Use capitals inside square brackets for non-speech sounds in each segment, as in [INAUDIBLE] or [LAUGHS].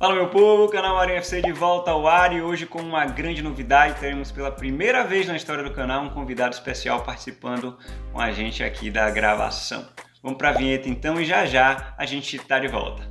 Fala meu povo, canal Marinho FC de volta ao ar e hoje com uma grande novidade, teremos pela primeira vez na história do canal um convidado especial participando com a gente aqui da gravação. Vamos para a vinheta então e já já a gente está de volta.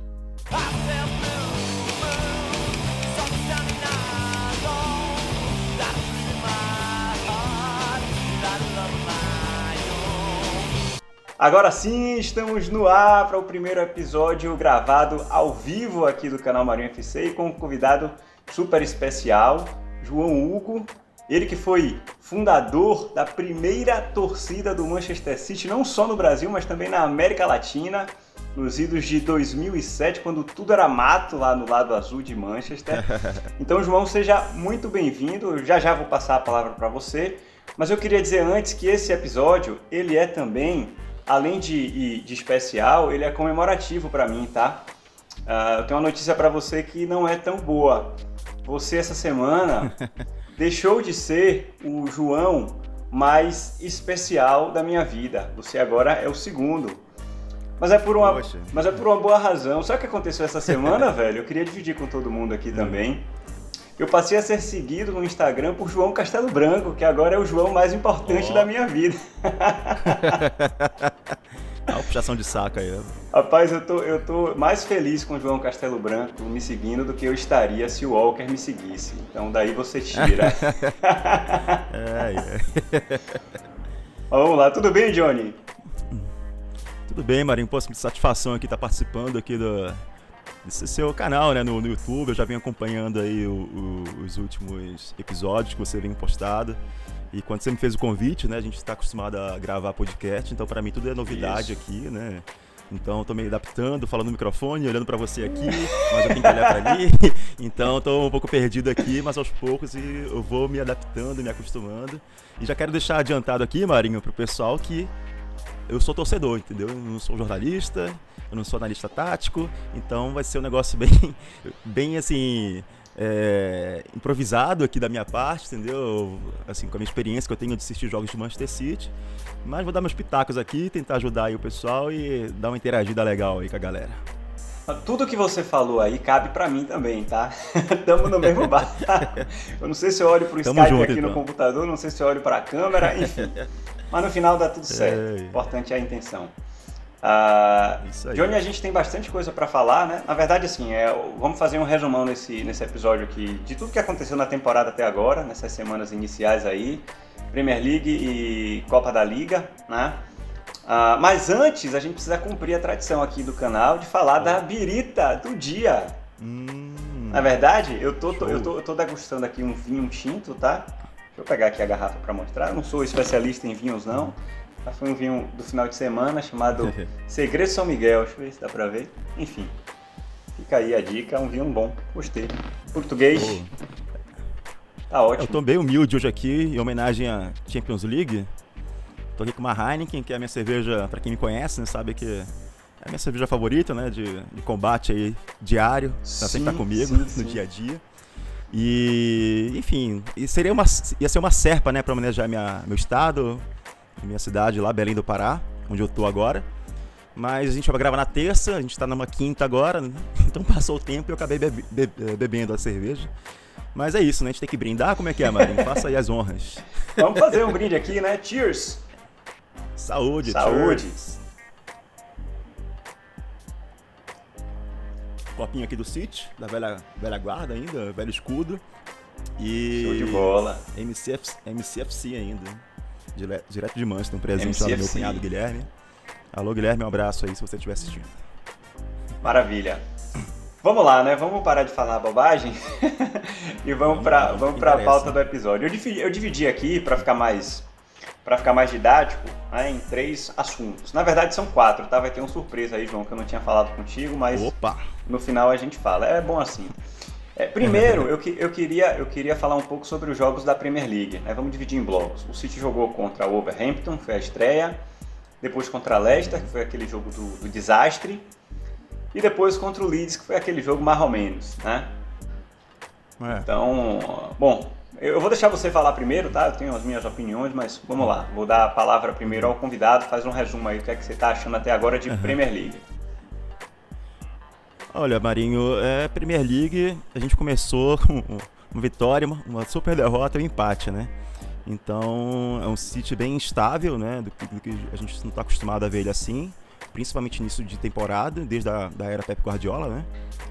Agora sim, estamos no ar para o primeiro episódio gravado ao vivo aqui do canal Marinho FC e com um convidado super especial, João Hugo. Ele que foi fundador da primeira torcida do Manchester City, não só no Brasil, mas também na América Latina, nos idos de 2007, quando tudo era mato lá no lado azul de Manchester. [LAUGHS] Então, João, seja muito bem-vindo. Já já vou passar a palavra para você, mas eu queria dizer antes que esse episódio ele é também além de, de especial, ele é comemorativo para mim, tá? Uh, eu tenho uma notícia para você que não é tão boa. Você, essa semana, [LAUGHS] deixou de ser o João mais especial da minha vida. Você agora é o segundo. Mas é por uma, mas é por uma boa razão. Sabe o que aconteceu essa semana, [LAUGHS] velho? Eu queria dividir com todo mundo aqui também eu passei a ser seguido no Instagram por João Castelo Branco, que agora é o João mais importante oh. da minha vida. [LAUGHS] Uma puxação de saco aí. Né? Rapaz, eu tô, eu tô mais feliz com o João Castelo Branco me seguindo do que eu estaria se o Walker me seguisse. Então daí você tira. [LAUGHS] é, é. Vamos lá, tudo bem, Johnny? Tudo bem, Marinho. Pô, satisfação aqui estar tá participando aqui do, esse seu canal, né, no, no, YouTube. Eu já venho acompanhando aí o, o, os últimos episódios que você vem postado. E quando você me fez o convite, né, a gente está acostumado a gravar podcast, então para mim tudo é novidade Isso. aqui, né? Então estou me adaptando, falando no microfone, olhando para você aqui, mas eu tenho que olhar para ali. [LAUGHS] Então estou um pouco perdido aqui, mas aos poucos eu vou me adaptando, me acostumando. E já quero deixar adiantado aqui, Marinho, para o pessoal que eu sou torcedor, entendeu? Eu não sou jornalista, eu não sou analista tático, então vai ser um negócio [LAUGHS] bem, bem assim, é, improvisado aqui da minha parte, entendeu? Assim, com a minha experiência que eu tenho de assistir jogos de Manchester City. Mas vou dar meus pitacos aqui, tentar ajudar aí o pessoal e dar uma interagida legal aí com a galera. Tudo que você falou aí cabe para mim também, tá? [LAUGHS] Tamo no mesmo bar. [LAUGHS] Eu não sei se eu olho pro Tamo Skype junto, aqui então. no computador, não sei se eu olho para a câmera, enfim. Mas no final dá tudo certo. O importante é a intenção. Uh, Johnny, a gente tem bastante coisa para falar, né? Na verdade, assim, é, vamos fazer um resumão nesse, nesse episódio aqui de tudo que aconteceu na temporada até agora, nessas semanas iniciais aí, Premier League e Copa da Liga, né? Uh, mas antes, a gente precisa cumprir a tradição aqui do canal de falar da birita do dia. Hum, Na verdade, eu tô, tô, eu, tô, eu tô degustando aqui um vinho tinto, tá? Eu pegar aqui a garrafa para mostrar. Eu não sou especialista em vinhos, não. Mas foi um vinho do final de semana chamado [LAUGHS] Segredo São Miguel. Deixa eu ver se dá pra ver. Enfim, fica aí a dica. Um vinho bom. Gostei. Português. Oh. Tá ótimo. Eu tô bem humilde hoje aqui, em homenagem à Champions League. Tô aqui com uma Heineken, que é a minha cerveja, para quem me conhece, né, sabe que é a minha cerveja favorita, né, de, de combate aí diário. Sim, tá sempre tá comigo sim, [LAUGHS] sim. no dia a dia. E, enfim, seria uma, ia ser uma serpa, né, para homenagear minha, meu estado, minha cidade lá, Belém do Pará, onde eu tô agora. Mas a gente vai gravar na terça, a gente tá numa quinta agora, né? [LAUGHS] então passou o tempo e eu acabei bebe be bebendo a cerveja. Mas é isso, né? A gente tem que brindar. Como é que é, Marinho? [LAUGHS] Faça aí as honras. Vamos fazer um brinde aqui, né? Cheers! Saúde, Saúde! Cheers. Copinho aqui do City, da velha, velha guarda ainda, velho escudo. E. Show de bola! MCF, MCFC ainda direto de Manchester, um presente lá do meu cunhado Guilherme. Alô, Guilherme, um abraço aí se você estiver assistindo. Maravilha. Vamos lá, né? Vamos parar de falar bobagem [LAUGHS] e vamos, para vamos para a pauta do episódio. Eu dividi, eu dividi aqui para ficar mais para ficar mais didático né, em três assuntos. Na verdade são quatro, tá? Vai ter uma surpresa aí, João, que eu não tinha falado contigo, mas Opa. no final a gente fala. É bom assim. É, primeiro, [LAUGHS] eu, que, eu, queria, eu queria falar um pouco sobre os jogos da Premier League. Né? Vamos dividir em blocos. O City jogou contra o Wolverhampton, foi a estreia. Depois contra a Leicester, que foi aquele jogo do, do desastre. E depois contra o Leeds, que foi aquele jogo mais ou menos, né? É. Então, bom, eu vou deixar você falar primeiro, tá? Eu tenho as minhas opiniões, mas vamos lá. Vou dar a palavra primeiro ao convidado. Faz um resumo aí, o que é que você está achando até agora de uhum. Premier League. Olha, Marinho, é Premier League, a gente começou [LAUGHS] com uma vitória, uma super derrota e um empate, né? Então é um City bem instável, né? Do, do que a gente não está acostumado a ver ele assim, principalmente início de temporada, desde a da era Pep Guardiola, né?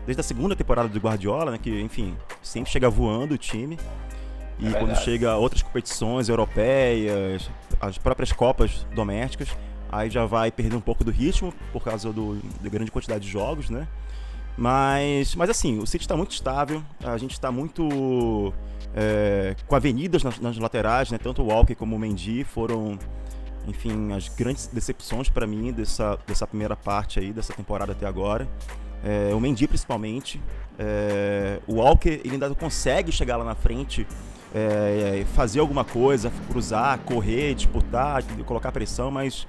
Desde a segunda temporada do Guardiola, né? Que, enfim, sempre chega voando o time. E é quando chega outras competições europeias, as próprias copas domésticas, aí já vai perdendo um pouco do ritmo por causa do, da grande quantidade de jogos, né? Mas, mas assim, o City está muito estável, a gente está muito é, com avenidas nas, nas, laterais, né? Tanto o Walker como o Mendy foram, enfim, as grandes decepções para mim dessa, dessa primeira parte aí, dessa temporada até agora. É, o Mendy principalmente. É, o Walker ele ainda consegue chegar lá na frente, é, fazer alguma coisa, cruzar, correr, disputar, colocar pressão, mas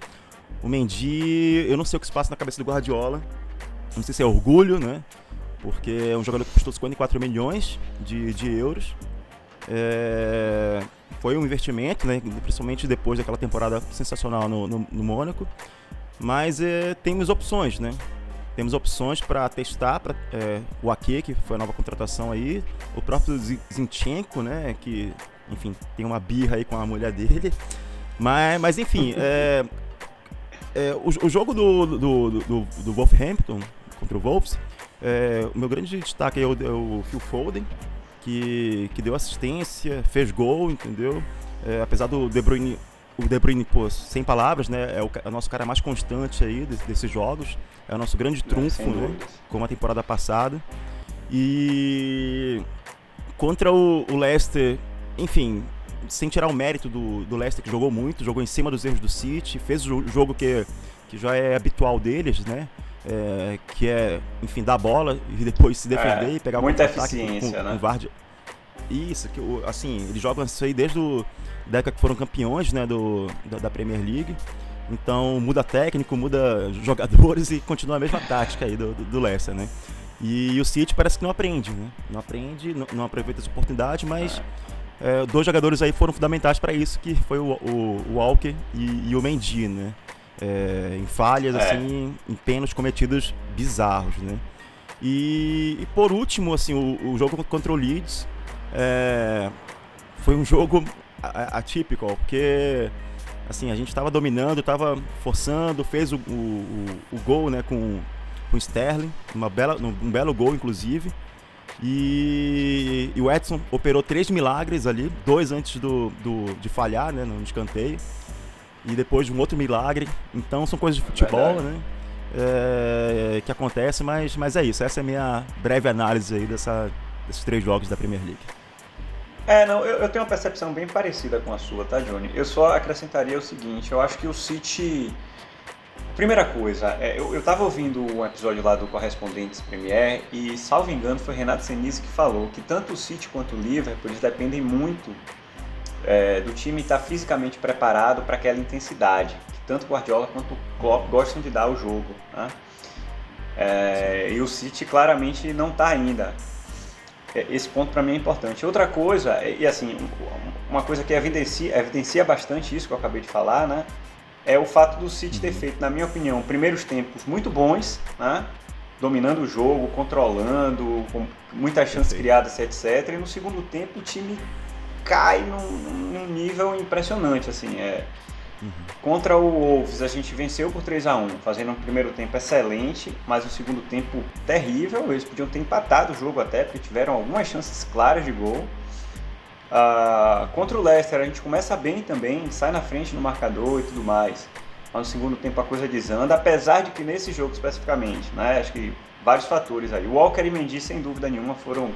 o Mendy, eu não sei o que se passa na cabeça do Guardiola não sei se é orgulho, né? Porque é um jogador que custou 54 milhões de, de euros. É, foi um investimento, né? Principalmente depois daquela temporada sensacional no, no, no Mônaco. Mas é, temos opções, né? Temos opções para testar pra, é, o Ake, que foi a nova contratação aí, o próprio Zinchenko, né? Que, enfim, tem uma birra aí com a mulher dele. Mas, mas enfim, [LAUGHS] é, é, o, o, jogo do, do, do, do Wolverhampton contra o Wolves. É, o meu grande destaque é o, é o Phil Foden, que, que deu assistência, fez gol, entendeu? É, apesar do De Bruyne, o De Bruyne, pô, sem palavras, né? É o, é o nosso cara mais constante aí desses, desses jogos. É o nosso grande trunfo, né? Como a temporada passada. E contra o, o Leicester, enfim, sem tirar o mérito do, do Leicester, que jogou muito, jogou em cima dos erros do City, fez o jogo que, que já é habitual deles, né? é, que é, enfim, dar bola e depois se defender é, e pegar muita eficiência, com, né? Com Isso, que assim, eles jogam isso aí desde o, da época que foram campeões, né, do, da, Premier League. Então muda técnico, muda [LAUGHS] jogadores e continua a mesma tática aí do, do, do Leicester, né? E, e, o City parece que não aprende, né? Não aprende, não, não aproveita essa oportunidade, mas. É, dois jogadores aí foram fundamentais para isso, que foi o, o, o Walker e, e, o Mendy, né? é, em falhas, é. assim, em pênaltis cometidos bizarros, né? E, e, por último, assim, o, o, jogo contra o Leeds é, foi um jogo atípico, porque assim, a gente estava dominando, estava forçando, fez o, o, o, gol né, com, com o Sterling, uma bela, um belo gol, inclusive. E, e, o Edson operou três milagres ali, dois antes do, do, de falhar né, no escanteio e depois de um outro milagre. Então são coisas de futebol, Verdade. né? É, que acontece, mas, mas é isso. Essa é a minha breve análise aí dessa, desses três jogos da Premier League. É, não, eu, eu, tenho uma percepção bem parecida com a sua, tá, Johnny? Eu só acrescentaria o seguinte: eu acho que o City. Primeira coisa, é, eu, eu tava ouvindo um episódio lá do Correspondentes Premier e, salvo engano, foi Renato Senise que falou que tanto o City quanto o Liverpool eles dependem muito é, do time estar tá fisicamente preparado para aquela intensidade que tanto Guardiola quanto Klopp gostam de dar ao jogo. Né? É, e o City claramente não está ainda. É, esse ponto para mim é importante. Outra coisa, e assim, uma coisa que evidencia, evidencia bastante isso que eu acabei de falar, né? É o fato do City ter uhum. feito, na minha opinião, primeiros tempos muito bons, né? dominando o jogo, controlando, com muitas chances criadas, etc. E no segundo tempo o time cai num, num nível impressionante, assim, é... Contra o Wolves a gente venceu por 3 a 1 fazendo um primeiro tempo excelente, mas um segundo tempo terrível. Eles podiam ter empatado o jogo até, porque tiveram algumas chances claras de gol. Uh, contra o Leicester a gente começa bem também, sai na frente no marcador e tudo mais. Mas no segundo tempo a coisa desanda, apesar de que nesse jogo especificamente, né, acho que vários fatores aí. O Walker e Mendy sem dúvida nenhuma foram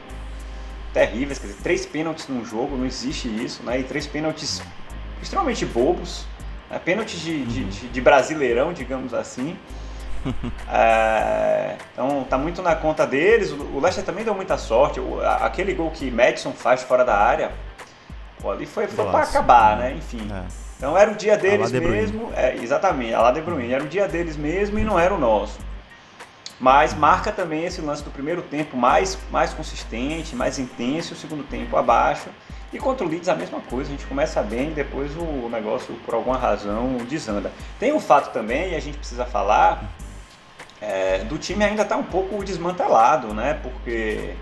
terríveis, quer dizer, três pênaltis num jogo, não existe isso, né? E três pênaltis extremamente bobos, né? pênaltis de, de, de, de brasileirão, digamos assim. [LAUGHS] é, então tá muito na conta deles. O Leicester também deu muita sorte. O, aquele gol que Madison faz fora da área, pô, ali foi, foi para acabar, né? Enfim. É. Então era o dia deles mesmo. É, exatamente, a lá De Bruyne. Era o dia deles mesmo e não era o nosso. Mas marca também esse lance do primeiro tempo mais, mais consistente, mais intenso, o segundo tempo abaixo. E contra o Leeds a mesma coisa, a gente começa bem, depois o negócio, por alguma razão, desanda. Tem um fato também, e a gente precisa falar, é, do time ainda está um pouco desmantelado, né? Porque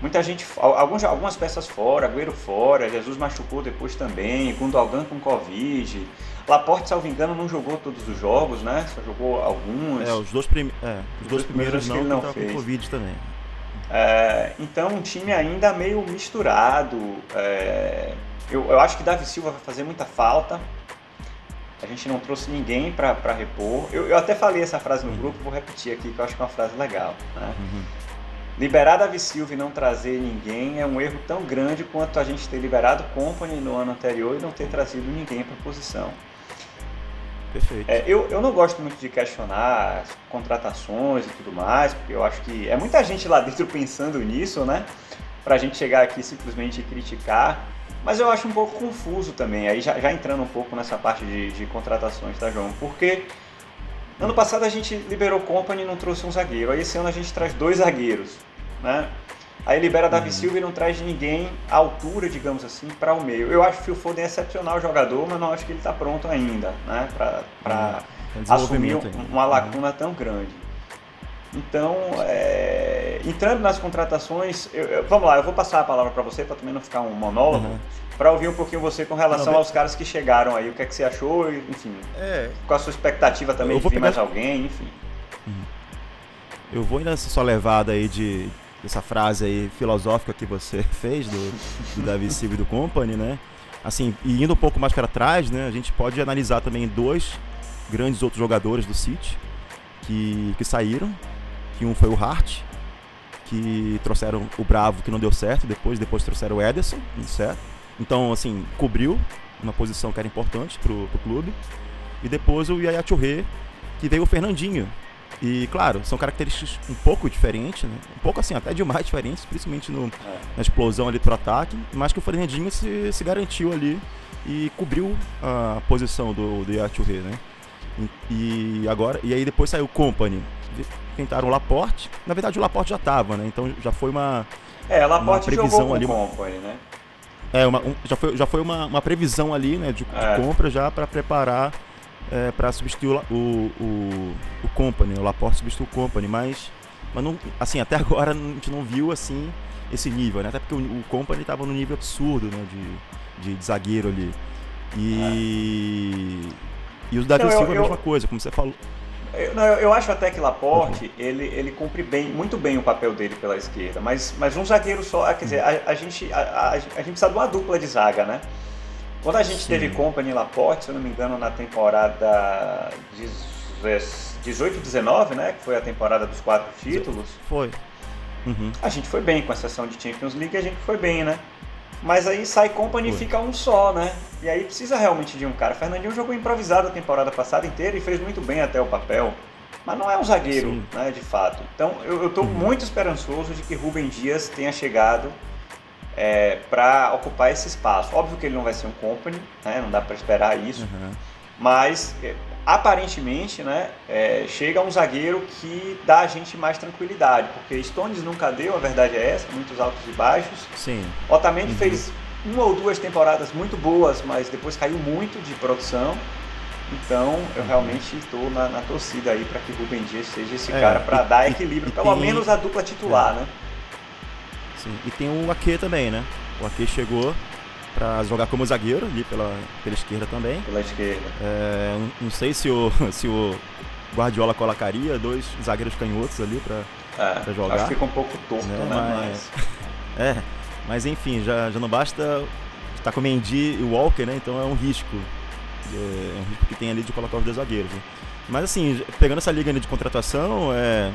muita gente, alguns, algumas peças fora, Agüero fora, Jesus machucou depois também, Gundogan com Covid. Laporte, salvo engano, não jogou todos os jogos, né? Só jogou alguns. É, os dois, prim... é, os dois primeiros, não, ele não fez. com Covid também. É, então, um time ainda meio misturado. É, eu, eu acho que Davi Silva vai fazer muita falta. A gente não trouxe ninguém para repor. Eu, eu, até falei essa frase no uhum. grupo, vou repetir aqui, que eu acho que é uma frase legal. Né? Uhum. Liberar Davi Silva e não trazer ninguém é um erro tão grande quanto a gente ter liberado Company no ano anterior e não ter trazido ninguém para a posição. Perfeito. É, eu, eu não gosto muito de questionar as contratações e tudo mais, porque eu acho que é muita gente lá [LAUGHS] dentro pensando nisso, né? Pra gente chegar aqui simplesmente criticar. Mas eu acho um pouco confuso também, aí já, já entrando um pouco nessa parte de, de contratações, tá, João? Porque ano passado a gente liberou Company e não trouxe um zagueiro, aí esse ano a gente traz dois zagueiros, né? Aí libera Davi uhum. Silva e não traz ninguém à altura, digamos assim, para o meio. Eu acho que o Phil Foden é excepcional jogador, mas não acho que ele está pronto ainda, né? Para uhum. assumir uma lacuna uhum. tão grande. Então, é... entrando nas contratações, eu, eu, vamos lá, eu vou passar a palavra para você para também não ficar um monólogo, uhum. para ouvir um pouquinho você com relação não, aos caras que chegaram aí, o que é que você achou, enfim, é. qual a sua expectativa também de ver pegar... mais alguém, enfim. Uhum. Eu vou nessa sua levada aí de, essa frase aí filosófica que você [LAUGHS] fez do, do Davi Silva e do Company, né? Assim, e indo um pouco mais para trás, né? A gente pode analisar também dois grandes outros jogadores do City que, que saíram, que um foi o Hart, que trouxeram o Bravo que não deu certo, depois depois trouxeram o Ederson, certo? Então, assim, cobriu uma posição que era importante pro, pro clube. E depois o Yaya Touré, que veio o Fernandinho, e, claro, são características um pouco diferentes, né? um pouco assim, até demais diferentes, principalmente no, na explosão ali pro ataque, mas que o Fernandinho se, se garantiu ali e cobriu a posição do, do Yaturre, né? E, e, agora, e aí depois saiu o Company, tentaram o Laporte, na verdade o Laporte já estava, né? Então já foi uma É, o Laporte uma previsão jogou ali, Company, né? É, uma, um, já foi, já foi uma, uma previsão ali, né, de, é. de compra já para preparar é, para substituir o, o, o, Company, o Laporte substituiu o Company, mas, mas não, assim, até [LAUGHS] agora a gente não viu assim esse nível, né? Até porque o, o Company estava no nível absurdo né? de, de, de zagueiro ali. E, é. e o Davi Silva é a mesma coisa, como você falou. Eu, não, eu acho até que Laporte, uhum. ele, ele cumpre bem, muito bem o papel dele pela esquerda, mas, mas um zagueiro só, quer dizer, a, a gente, a, a, a, gente precisa de uma dupla de zaga, né? Quando a gente Sim. teve Company Laporte, se eu não me engano, na temporada 18 19, né? Que foi a temporada dos quatro títulos. Foi. Uhum. A gente foi bem, com exceção de Champions League, a gente foi bem, né? Mas aí sai Company e fica um só, né? E aí precisa realmente de um cara. Fernandinho jogou improvisado a temporada passada inteira e fez muito bem até o papel. Mas não é um zagueiro, né, de fato. Então eu, tô uhum. muito esperançoso de que Rubem Dias tenha chegado é, para ocupar esse espaço. Óbvio que ele não vai ser um company, né? não dá para esperar isso, uhum. mas é, aparentemente né, é, chega um zagueiro que dá a gente mais tranquilidade, porque Stones nunca deu, a verdade é essa, muitos altos e baixos. Sim. Otamendi uhum. fez uma ou duas temporadas muito boas, mas depois caiu muito de produção. Então, eu uhum. realmente estou na, na, torcida aí para que o Rubem Dias seja esse é, cara para dar equilíbrio, pelo menos a dupla titular, é. né? Sim. E tem o Ake também, né? O Ake chegou para jogar como zagueiro ali pela, pela esquerda também. Pela esquerda. É, não, sei se o, [LAUGHS] se o Guardiola colocaria dois zagueiros canhotos ali para é, jogar. Acho que fica um pouco torto, né? né? Mas... [LAUGHS] é, mas enfim, já, já não basta estar com o Mendy e o Walker, né? Então é um risco. É, um risco que tem ali de colocar os dois zagueiros. Né? Mas assim, pegando essa liga de contratação, é,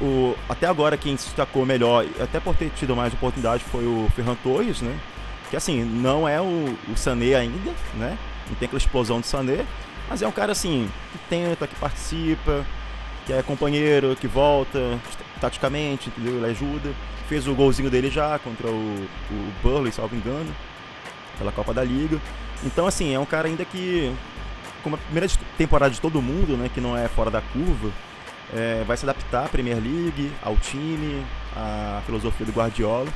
o, até agora quem se destacou melhor, até por ter tido mais oportunidade, foi o Ferran Torres, né? Que assim, não é o, o Sané ainda, né? Não tem aquela explosão de Sané, mas é um cara assim, que tenta, que participa, que é companheiro, que volta taticamente, entendeu? Ele ajuda. Fez o golzinho dele já contra o, o Burley, salvo engano, pela Copa da Liga. Então, assim, é um cara ainda que, como a primeira temporada de todo mundo, né, que não é fora da curva, é, vai se adaptar à Premier League, ao time, à filosofia do Guardiola.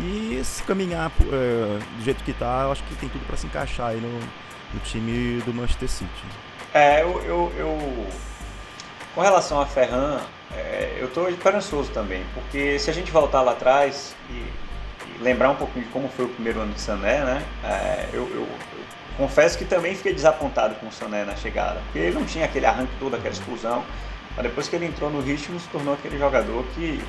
E se caminhar é, do jeito que está, eu acho que tem tudo para se encaixar aí no, no, time do Manchester City. É, eu, eu, eu, Com relação a Ferran, é, eu estou esperançoso também, porque se a gente voltar lá atrás e, e, lembrar um pouquinho de como foi o primeiro ano de Sané, né? É, eu, eu, eu, confesso que também fiquei desapontado com o Sané na chegada, porque ele não tinha aquele arranque todo, aquela explosão. Mas depois que ele entrou no ritmo, se tornou aquele jogador que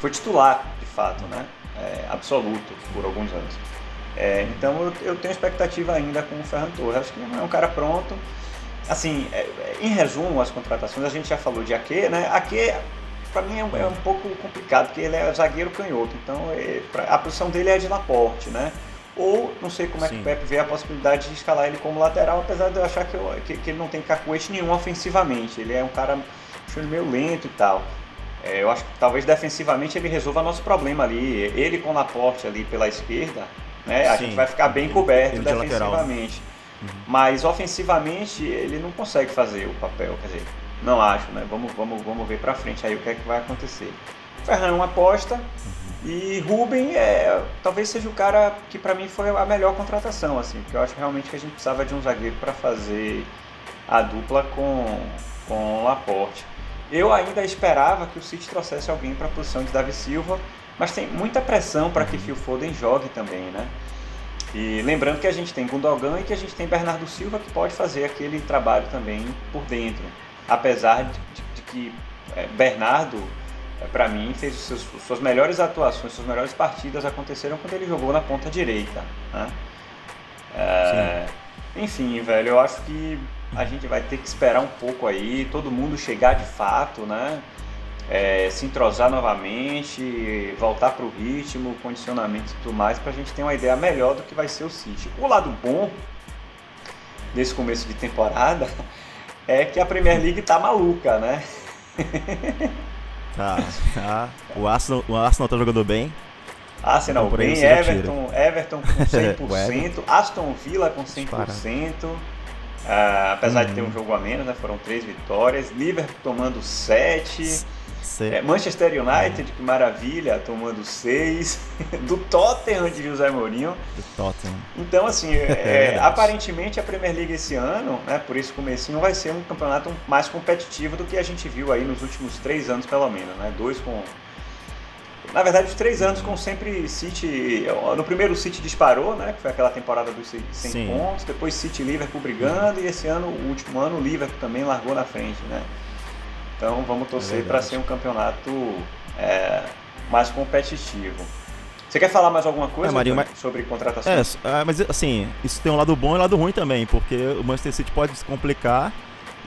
foi titular, de fato, né? É, absoluto por alguns anos. É, então eu, eu, tenho expectativa ainda com o Ferran Torres. Acho que é um cara pronto. Assim, é, é, em resumo, as contratações, a gente já falou de Ake, né? Ake, para mim, é um, é um, pouco complicado, porque ele é zagueiro canhoto. Então, é, a posição dele é de Laporte, né? Ou, não sei como é que o Pepe vê a possibilidade de escalar ele como lateral, apesar de eu achar que, eu, que, que ele não tem cacuete nenhum ofensivamente. Ele é um cara meio lento e tal. É, eu acho que talvez defensivamente ele resolva nosso problema ali. Ele com o Laporte ali pela esquerda, né? A Sim. gente vai ficar bem coberto ele, ele defensivamente. De uhum. Mas ofensivamente ele não consegue fazer o papel, quer dizer, não acho, né? Vamos, vamos, vamos ver pra frente aí o que é que vai acontecer. Ferran é uma aposta. Uhum. E Ruben é, talvez seja o cara que para mim foi a melhor contratação, assim, porque eu acho realmente que a gente precisava de um zagueiro para fazer a dupla com, com Laporte. Eu ainda esperava que o City trouxesse alguém para a posição de Davi Silva, mas tem muita pressão para que Phil Foden jogue também, né? E lembrando que a gente tem Gundogan e que a gente tem Bernardo Silva que pode fazer aquele trabalho também por dentro, apesar de, de, que é, Bernardo para mim, fez seus, suas melhores atuações, suas melhores partidas aconteceram quando ele jogou na ponta direita. Né? É, enfim, velho, eu acho que a gente vai ter que esperar um pouco aí, todo mundo chegar de fato, né? É, se entrosar novamente, voltar para o ritmo, condicionamento e tudo mais, para a gente ter uma ideia melhor do que vai ser o City. O lado bom desse começo de temporada [LAUGHS] é que a Premier League tá maluca, né? [LAUGHS] Tá, tá. O Arsenal, o Arsenal tá jogando bem. Arsenal então, bem, Everton, Everton com [LAUGHS] 100%, Aston Villa com 100%. Uh, ah, apesar uhum. de ter um uhum. jogo a menos, né, foram três vitórias. Liverpool tomando 7. É, Manchester United, que maravilha, tomando 6. [LAUGHS] Do Tottenham de José Mourinho. Do Tottenham. Então, assim, [LAUGHS] é, é, aparentemente a Premier League esse ano, né, por isso comecinho, vai ser um campeonato mais competitivo do que a gente viu aí nos últimos três anos, pelo menos. Né? Dois com. Na verdade, os três anos com sempre City. No primeiro o City disparou, né? Que foi aquela temporada dos 100 Sim. pontos. Depois City e Liverpool brigando. E esse ano, o último ano, o Liverpool também largou na frente, né? Então vamos torcer é para ser um campeonato é, mais competitivo. Você quer falar mais alguma coisa é, Marinho, mas... sobre contratações? É, mas assim, isso tem um lado bom e um lado ruim também, porque o Manchester City pode se complicar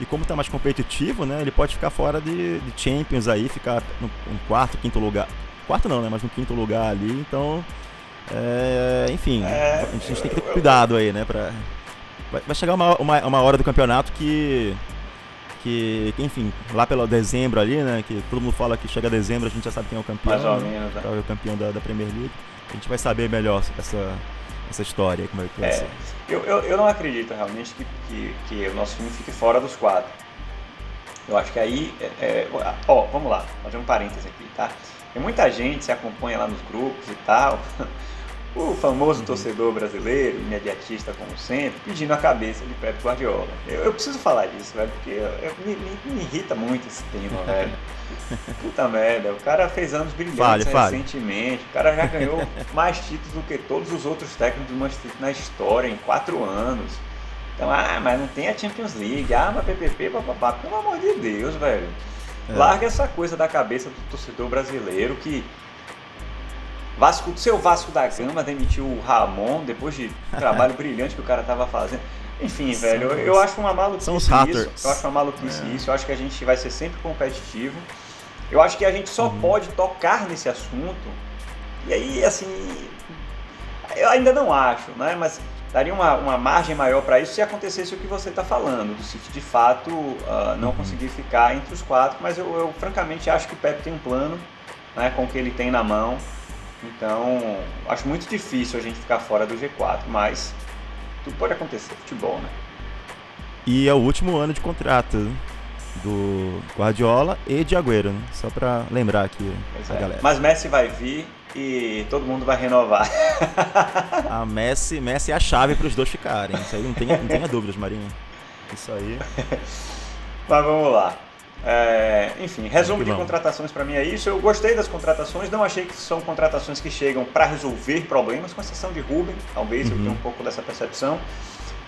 e como está mais competitivo, né, ele pode ficar fora de, de Champions aí, ficar no, no, quarto, quinto lugar. Quarto não, né, mas no quinto lugar ali, então, é, enfim, é, a gente tem que ter cuidado aí, né, pra... Vai, vai chegar uma, uma, uma hora do campeonato que que, enfim, lá pelo dezembro ali, né, que todo mundo fala que chega dezembro a gente já sabe quem é o campeão, Mais ou menos, né? é o campeão da, da, Premier League. A gente vai saber melhor essa, essa história, como é que vai é, ser. Eu, eu, eu não acredito realmente que, que, que, o nosso time fique fora dos quatro. Eu acho que aí, é, é, ó, vamos lá, fazer um parêntese aqui, tá? Tem muita gente se acompanha lá nos grupos e tal, [LAUGHS] o famoso torcedor brasileiro, imediatista como sempre, pedindo a cabeça de Pep Guardiola. Eu, eu preciso falar disso, velho, porque eu, eu, me, me, me, irrita muito esse tema, [LAUGHS] velho. Puta merda, o cara fez anos brilhantes recentemente, o cara já ganhou [LAUGHS] mais títulos do que todos os outros técnicos do Manchester na história, em quatro anos. Então, ah, mas não tem a Champions League, ah, mas PPP, papapá, pelo amor de Deus, velho. É. Larga essa coisa da cabeça do torcedor brasileiro que Vasco, seu Vasco da Gama demitiu o Ramon depois de [LAUGHS] trabalho brilhante que o cara tava fazendo. Enfim, São velho, eu, eu, acho uma maluquice São os isso. Eu acho uma maluquice é. isso. Eu acho que a gente vai ser sempre competitivo. Eu acho que a gente só uhum. pode tocar nesse assunto. E aí, assim, eu ainda não acho, né? Mas daria uma, uma margem maior para isso se acontecesse o que você está falando, do City de fato uh, não uhum. conseguir ficar entre os quatro. Mas eu, eu francamente acho que o Pep tem um plano né, com o que ele tem na mão. Então, acho muito difícil a gente ficar fora do G4, mas tudo pode acontecer, futebol, né? E é o último ano de contrato do Guardiola e de Agüero, né? Só para lembrar aqui pois a é. galera. Mas Messi vai vir e todo mundo vai renovar. a [LAUGHS] Messi, Messi é a chave para os dois ficarem. Isso aí não tenha, não tenha dúvidas, Marinho. Isso aí. [LAUGHS] Mas vamos lá. É, enfim, resumo de contratações para mim é isso. Eu gostei das contratações, não achei que são contratações que chegam para resolver problemas, com exceção de Ruben, talvez uhum. eu tenha um pouco dessa percepção.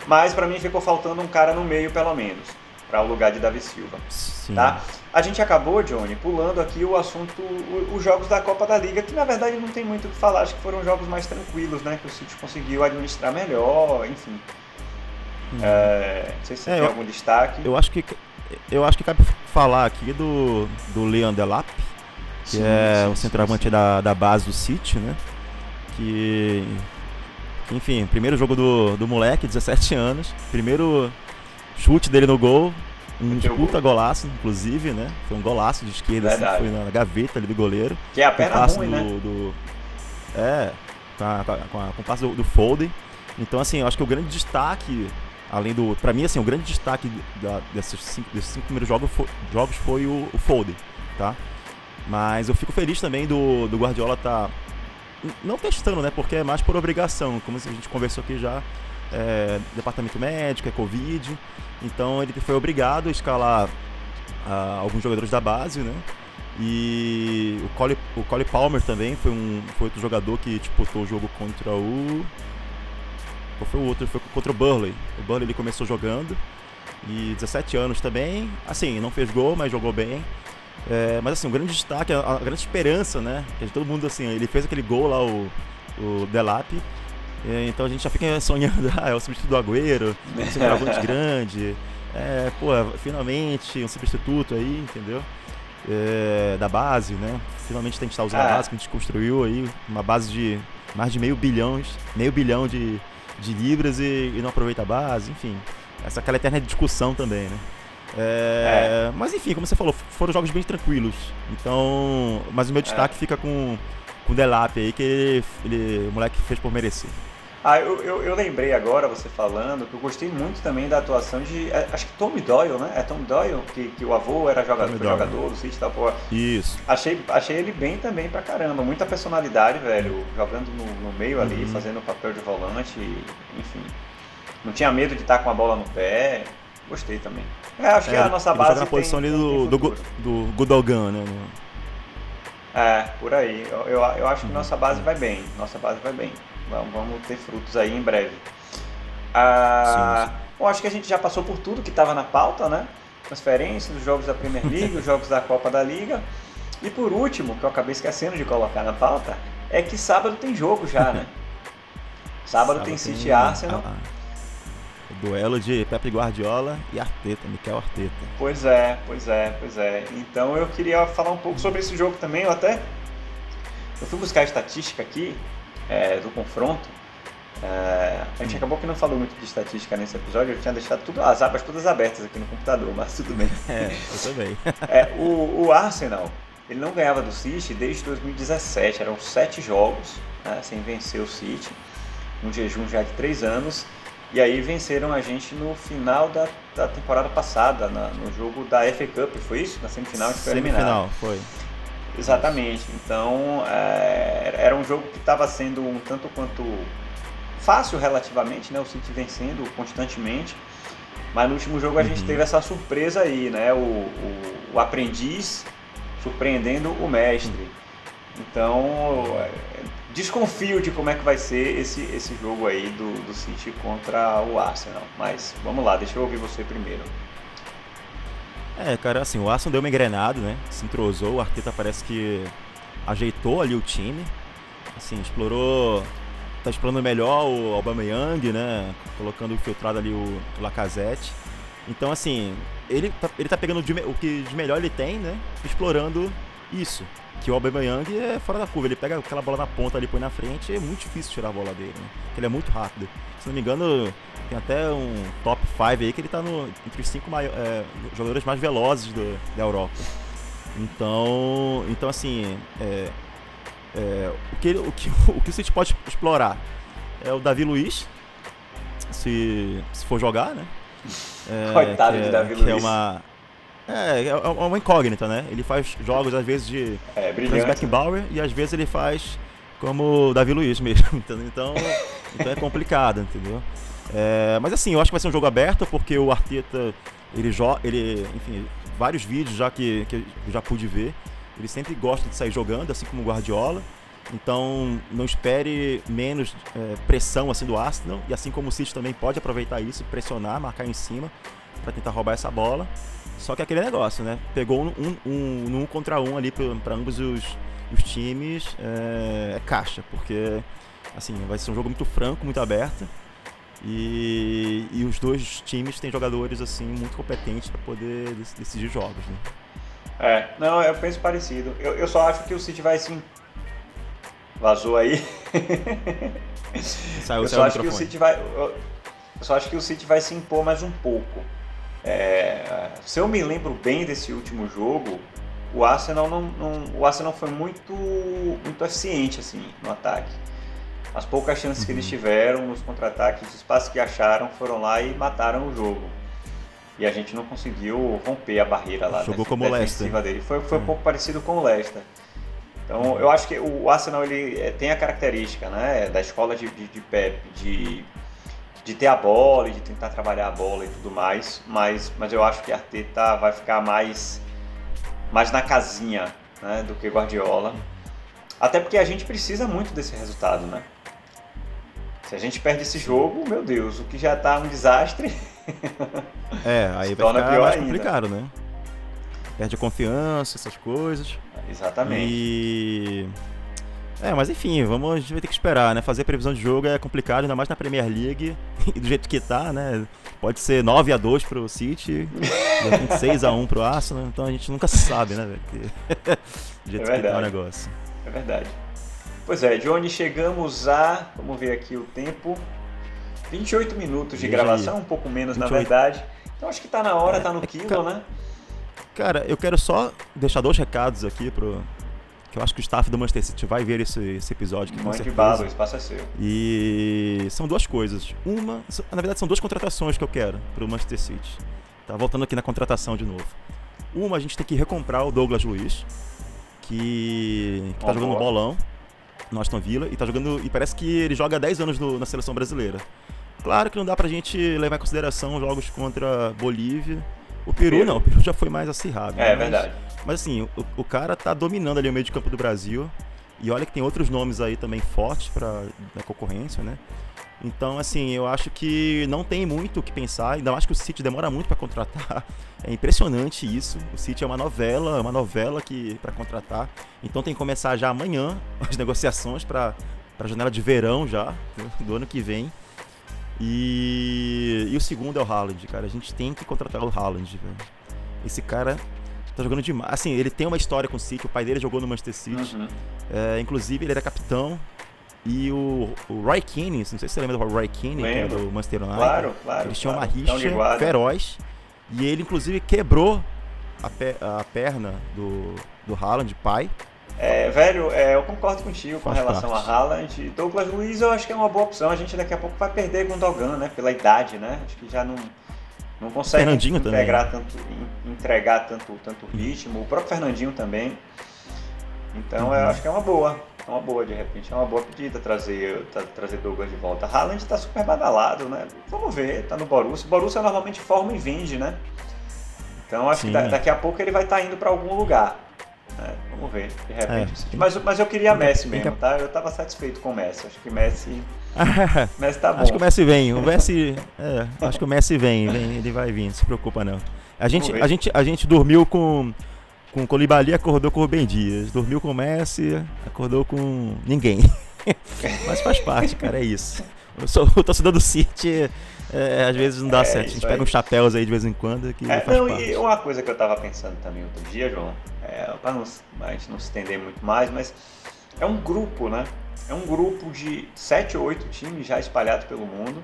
Mas para mim ficou faltando um cara no meio, pelo menos, para o lugar de Davi Silva. Sim. Tá? A gente acabou, Johnny, pulando aqui o assunto, os jogos da Copa da Liga, que na verdade não tem muito o que falar, acho que foram jogos mais tranquilos, né? Que o City conseguiu administrar melhor, enfim. Hum. É, não sei se é, tem eu, algum destaque. Eu acho que eu acho que cabe falar aqui do, do Leon Delap, que sim, é sim, o centroavante da, da base do City, né? Que, enfim, primeiro jogo do, do moleque, 17 anos, primeiro chute dele no gol, um puta gol. golaço, inclusive, né? Foi um golaço de esquerda, assim, foi na gaveta ali do goleiro. Que é a perna ruim, do, né? Do, é, com, a, com, a, com o passe do, do. Então, assim, eu acho que o grande destaque além do. Pra mim, assim, o grande destaque da, desses, cinco, desses cinco primeiros jogos foi, jogos foi o, o Foden, tá? Mas eu fico feliz também do, do Guardiola tá. Não testando, né? Porque é mais por obrigação, como a gente conversou aqui já. É, departamento médico, é Covid. Então ele foi obrigado a escalar uh, alguns jogadores da base, né? E o Cole, o Cole Palmer também foi, um, foi outro jogador que disputou o jogo contra o qual foi o outro? Foi contra o Burley. O Burley ele começou jogando. E 17 anos também. Assim, não fez gol, mas jogou bem. É, mas assim, o um grande destaque, a, a, grande esperança, né? Que todo mundo assim, ele fez aquele gol lá, o, o Delap. É, então a gente já fica sonhando, [LAUGHS] ah, é o substituto do Agüero, um centroavante [LAUGHS] grande. É, pô, finalmente um substituto aí, entendeu? É, da base, né? Finalmente tem que estar usando a ah. base que a gente construiu aí, uma base de mais de meio bilhão, meio bilhão de, de libras e, e não aproveita a base, enfim. Essa aquela eterna discussão também, né? É, é. Mas enfim, como você falou, foram jogos bem tranquilos. Então, mas o meu destaque é. fica com, com o Delap aí, que ele, ele, o moleque fez por merecer. Ah, eu, eu, eu, lembrei agora, você falando, que eu gostei muito também da atuação de. É, acho que Tommy Doyle, né? É Tommy Doyle, que, que o avô era jogador, jogador do City tal. Pô. Isso. Achei, achei ele bem também pra caramba. Muita personalidade, velho. Jogando no, no meio uhum. ali, fazendo o papel de volante, enfim. Não tinha medo de estar com a bola no pé. Gostei também. É, acho é, que a nossa base. Na posição tem, ali do, do, do Gudogan, né? É, por aí. Eu, eu, eu acho que uhum. nossa base vai bem. Nossa base vai bem. Vamos, vamos ter frutos aí em breve. Ah, sim, sim. Bom, acho que a gente já passou por tudo que estava na pauta, né? Transferências, os jogos da Premier [LAUGHS] League, os jogos da Copa da Liga. E por último, que eu acabei esquecendo de colocar na pauta, é que sábado tem jogo já, né? [LAUGHS] Sábado, sábado tem City tem... Arsenal. Ah, o duelo de Pepe Guardiola e Arteta, Mikel Arteta. Pois é, pois é, pois é. Então eu queria falar um pouco sobre esse jogo também. Eu até eu fui buscar a estatística aqui é, do confronto. É, a gente acabou que não falou muito de estatística nesse episódio, eu tinha deixado tudo, as abas todas abertas aqui no computador, mas tudo bem. É, eu também. é, o, o, Arsenal, ele não ganhava do City desde 2017, eram sete jogos né, sem vencer o City, um jejum já de três anos, e aí venceram a gente no final da, da temporada passada, na, no jogo da FA Cup, foi isso? Na semifinal a gente foi eliminado. Semifinal, foi. Exatamente. Então é, era um jogo que estava sendo um tanto quanto fácil relativamente, né? O City vencendo constantemente. Mas no último jogo a uhum. gente teve essa surpresa aí, né? O, o, o aprendiz surpreendendo o mestre. Então desconfio de como é que vai ser esse, esse jogo aí do, do City contra o Arsenal. Mas vamos lá, deixa eu ouvir você primeiro. É, cara, assim, o Arsenal deu uma engrenada, né? Se entrosou, o Arteta parece que ajeitou ali o time. Assim, explorou. Tá explorando melhor o Aubameyang, né? Colocando infiltrado ali o, o Lacazette. Então, assim, ele tá, ele tá pegando de, o que de melhor ele tem, né? Explorando isso. Que o Aubameyang é fora da curva. Ele pega aquela bola na ponta ali, põe na frente. É muito difícil tirar a bola dele, né? Porque ele é muito rápido. Se não me engano, tem até um top 5 aí que ele tá no, entre os 5 é, jogadores mais velozes do, da Europa. Então, então assim, é, é, o, que, o, que, [LAUGHS] o que o City pode explorar é o Davi Luiz, se, se for jogar, né? É, Coitado de é, Davi Luiz. É uma, é, é uma incógnita, né? Ele faz jogos às vezes de é, Beckenbauer e às vezes ele faz como Davi Luiz mesmo? [LAUGHS] Então, então é complicado, entendeu? É, mas assim, eu acho que vai ser um jogo aberto, porque o Arteta, ele, ele enfim, vários vídeos já que, que eu já pude ver. Ele sempre gosta de sair jogando, assim como o Guardiola. Então não espere menos é, pressão assim do Arsenal e assim como o City também pode aproveitar isso, pressionar, marcar em cima para tentar roubar essa bola. Só que aquele negócio, né? Pegou um, um, um, um contra um ali para ambos os, os times é, é, caixa, porque assim vai ser um jogo muito franco, muito aberto. E, e os dois times têm jogadores assim muito competentes para poder decidir jogos, né? É, não, eu penso parecido. Eu, eu só acho que o City vai sim. Vazou aí. Saiu, eu só acho que o City vai. Eu, eu só acho que o City vai se impor mais um pouco. É, se eu me lembro bem desse último jogo, o Arsenal não, não, o Arsenal foi muito, muito eficiente assim no ataque. As poucas chances que eles uhum. tiveram nos contra-ataques, os espaços que acharam, foram lá e mataram o jogo. E a gente não conseguiu romper a barreira lá Jogou como defensiva Leicester. dele. Foi, foi um pouco parecido com o Leicester. Então eu acho que o Arsenal ele eh, tem a característica né, da escola de, de, de Pep de de ter a bola e de tentar trabalhar a bola e tudo mais, mas, mas eu acho que Arteta vai ficar mais, mais na casinha né, do que Guardiola. Até porque a gente precisa muito desse resultado, né? Se a gente perde esse jogo, meu Deus, o que já tá um desastre. [LAUGHS] É, aí vai ficar mais ainda. complicado, né? Perde a confiança, essas coisas. Exatamente. E é, mas enfim, vamos, a gente vai ter que esperar, né? Fazer previsão de jogo é complicado, ainda mais na Premier League, [LAUGHS] e do jeito que tá, né? Pode ser 9 a 2 pro City, [LAUGHS] 6 a 1 pro Arsenal, então a gente nunca sabe, né, velho? [LAUGHS] do jeito é que tá o negócio. É verdade. Pois é, Johnny, chegamos a, vamos ver aqui o tempo, 28 minutos de gravação, um pouco menos 28. na verdade. Então acho que tá na hora, é, tá no quilo, né? Cara, eu quero só deixar dois recados aqui pro, que eu acho que o staff do Manchester City vai ver esse, esse episódio aqui, com certeza. Bala, o espaço é seu. E são duas coisas. Uma, na verdade, são duas contratações que eu quero para o Manchester City. Tá voltando aqui na contratação de novo. Uma, a gente tem que recomprar o Douglas Luiz, que, que tá jogando boa. bolão no Aston Villa e tá jogando e parece que ele joga há 10 anos no, na seleção brasileira. Claro que não dá pra gente levar em consideração jogos contra Bolívia. O Peru, Peru. não, o Peru já foi mais acirrado. É, né? verdade. Mas assim, o, o, cara tá dominando ali o meio de campo do Brasil. E olha que tem outros nomes aí também fortes para na concorrência, né? Então, assim, eu acho que não tem muito o que pensar, ainda mais que o City demora muito para contratar. [LAUGHS] É impressionante isso. O City é uma novela, uma novela que para contratar. Então tem que começar já amanhã [LAUGHS] as negociações para a janela de verão já [LAUGHS] do ano que vem. E, e o segundo é o Haaland, cara. A gente tem que contratar o Haaland, velho. Esse cara tá jogando demais. Assim, ele tem uma história com o City, o pai dele jogou no Manchester City. Uhum. É, inclusive, ele era capitão. E o, o Roy Keane, não sei se você lembra do Roy Keane, do Manchester United. Claro, claro. Eles tinham claro. uma rixa feroz. E ele, inclusive, quebrou a, pe a perna do, do Haaland, pai. É, velho, é, eu concordo contigo com relação parte. a Haaland. Douglas Luiz eu acho que é uma boa opção. A gente daqui a pouco vai perder com o Dogan, né? Pela idade, né? Acho que já não não consegue integrar tanto, entregar tanto, tanto ritmo. O próprio Fernandinho também. Então uhum. eu acho que é uma boa. É uma boa, de repente, é uma boa pedida trazer, trazer Douglas de volta. Haaland está super badalado, né? Vamos ver, tá no Borussia. Borussia normalmente forma e vende, né? Então acho Sim. que daqui a pouco ele vai estar tá indo para algum lugar. Né? Vamos ver, de repente. É. Mas, mas eu queria Messi mesmo, tá? Eu estava satisfeito com o Messi. Acho que Messi [LAUGHS] Messi tá bom. Acho que o Messi vem. O Messi. É, acho que o Messi vem, vem, ele vai vir, não se preocupa não. A gente, a gente, a gente dormiu com. Com o Colibali acordou com o Ben Dias. Dormiu com o Messi, acordou com ninguém. [LAUGHS] Mas faz parte, cara, é isso. Eu sou o torcedor do City, é, às vezes não dá é, certo. A gente pega uns chapéus aí de vez em quando que é, faz não, parte. E uma coisa que eu tava pensando também outro dia, João, é, para a gente não se estender muito mais, mas é um grupo, né? É um grupo de sete ou oito times já espalhados pelo mundo.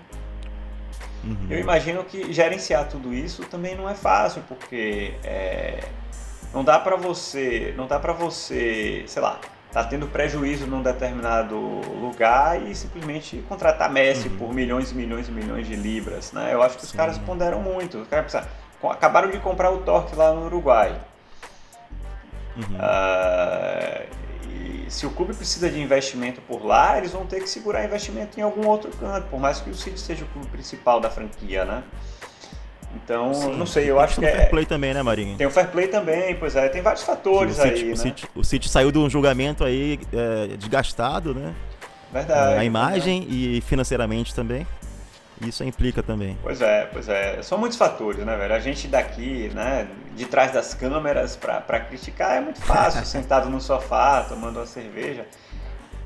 Uhum. Eu imagino que gerenciar tudo isso também não é fácil, porque é, não dá para você, não dá para você, sei lá, tá tendo prejuízo num determinado lugar e simplesmente contratar Messi uhum. por milhões e milhões e milhões de libras, né? Eu acho que Sim. os caras ponderam muito. Os caras acabaram de comprar o Torque lá no Uruguai. Uhum. Uh, se o clube precisa de investimento por lá, eles vão ter que segurar investimento em algum outro canto, por mais que o City seja o clube principal da franquia, né? Então, Sim. não sei, eu Tem acho que do é. fair play também, né, Marinho? Tem o fair play também, pois é, tem vários fatores o City, aí, o né? City- o City saiu de um julgamento aí é, desgastado, né? Verdade. a imagem e financeiramente também. Isso implica também. Pois é, pois é. São muitos fatores, né, velho? A gente daqui, né, de trás das câmeras pra criticar é muito fácil, [LAUGHS] sentado no sofá, tomando uma cerveja.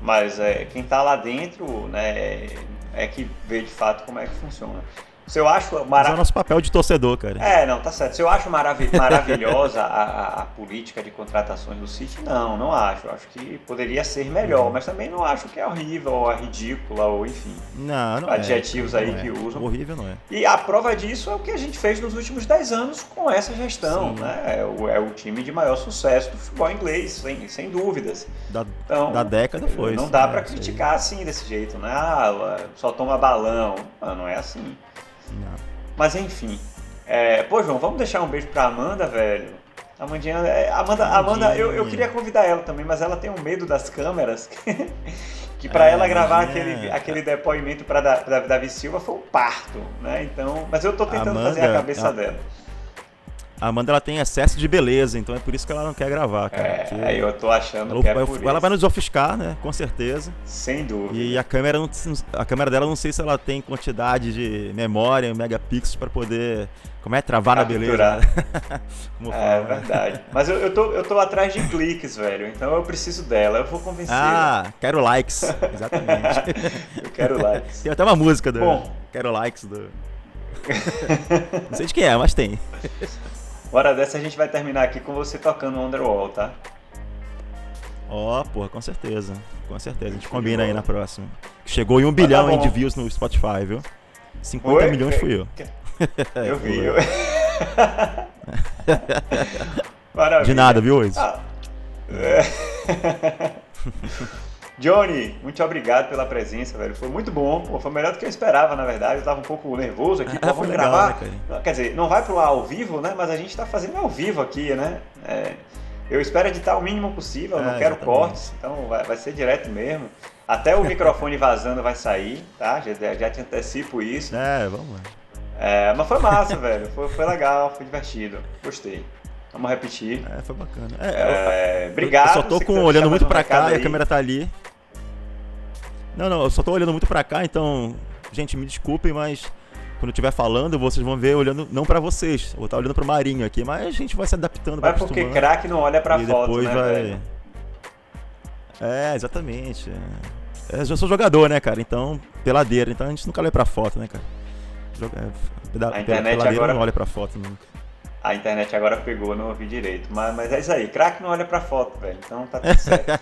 Mas é, quem tá lá dentro, né, é que vê de fato como é que funciona. Se eu acho Mas é o nosso papel de torcedor, cara. É, não, tá certo. Se eu acho maravi- maravilhosa a, a- a política de contratações do City, não, não acho. Acho que poderia ser melhor, mas também não acho que é horrível, ou é ridícula, ou enfim. Não, não Adjetivos é, aí não que é. usam. Horrível não é. E a prova disso é o que a gente fez nos últimos 10 anos com essa gestão. Sim. Né? É, o, é o time de maior sucesso do futebol inglês, sem, sem dúvidas. Da, Então, da década foi. Não dá pra Isso aí. criticar assim, desse jeito, né? Ah, só toma balão. Ah, não é assim. Não. Mas enfim. É, pô, João, vamos deixar um beijo pra Amanda, velho. Amandinha, é, Amanda, Amanda eu, eu queria convidar ela também, mas ela tem um medo das câmeras. [LAUGHS] que pra ela gravar aquele, aquele depoimento pra Davi Silva foi um parto, né? Então, mas eu tô tentando Amanda, fazer a cabeça a- dela. A Amanda ela tem excesso de beleza, então é por isso que ela não quer gravar, cara. É, aí eu tô achando ela, que é por ela isso. vai nos ofuscar, né? Com certeza. Sem dúvida. E a câmera, não, a câmera dela, não sei se ela tem quantidade de memória, megapixels pra poder. Como é? Travar na beleza. Né? [LAUGHS] É fala, né? verdade. Mas eu, eu, tô, eu tô atrás de cliques, velho. Então eu preciso dela. Eu vou convencer. Ah, quero likes. Exatamente. [LAUGHS] Eu quero likes. tem até uma música do. Bom. Quero likes do. [LAUGHS] não sei de quem é, mas tem. Hora dessa a gente vai terminar aqui com você tocando Underwall, tá? Ó, porra, com certeza. Com certeza. A gente combina aí na próxima. Chegou em um tá bilhão bom. de views no Spotify, viu? 50 Oi? milhões fui eu. [LAUGHS] Eu vi. Eu... [LAUGHS] Maravilha. De nada, viu, Luiz? Ah, é. [LAUGHS] Johnny, muito obrigado pela presença, velho. Foi muito bom. Pô, foi melhor do que eu esperava, na verdade. Eu tava um pouco nervoso aqui. Ah, vamos legal, gravar. né, Quer dizer, não vai pro ar ao vivo, né? Mas a gente tá fazendo ao vivo aqui, né? É, eu espero editar o mínimo possível. eu não É, quero exatamente. cortes. Então vai, vai ser direto mesmo. Até o microfone vazando vai sair, tá? Já, já te antecipo isso. É, vamos lá. É, mas foi massa, velho. Foi, foi legal, foi divertido. Gostei. Vamos repetir. É, foi bacana. É, eu- É, obrigado. Eu só tô com, olhando muito recado cá e a aí. câmera tá ali. Não, não, eu só tô olhando muito pra cá, então, gente, me desculpem, mas quando eu estiver falando, vocês vão ver olhando não pra vocês. Vou estar olhando pro Marinho aqui, mas a gente vai se adaptando, vai porque craque não olha pra e foto, depois né, vai. velho? É, exatamente. É. Eu sou jogador, né, cara? Então, peladeira, então a gente nunca olha pra foto, né, cara? Joga- é, A internet peladeira agora- não olha pra foto nunca. A internet agora pegou, não ouvi direito. Mas, mas é isso aí, craque não olha pra foto, velho. Então tá tudo certo.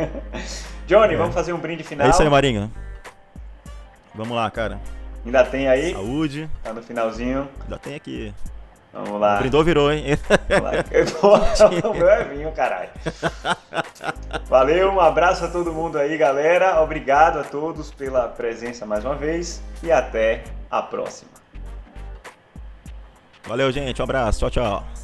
[LAUGHS] Johnny, É. vamos fazer um brinde final. É isso aí, Marinho. Vamos lá, cara. Ainda tem aí? Saúde. Tá no finalzinho. Ainda tem aqui. Vamos lá. Brindou, virou, hein? Vamos lá. [LAUGHS] O meu é vinho, caralho. [LAUGHS] Valeu, um abraço a todo mundo aí, galera. Obrigado a todos pela presença mais uma vez e até a próxima. Valeu, gente. Um abraço. Tchau, tchau.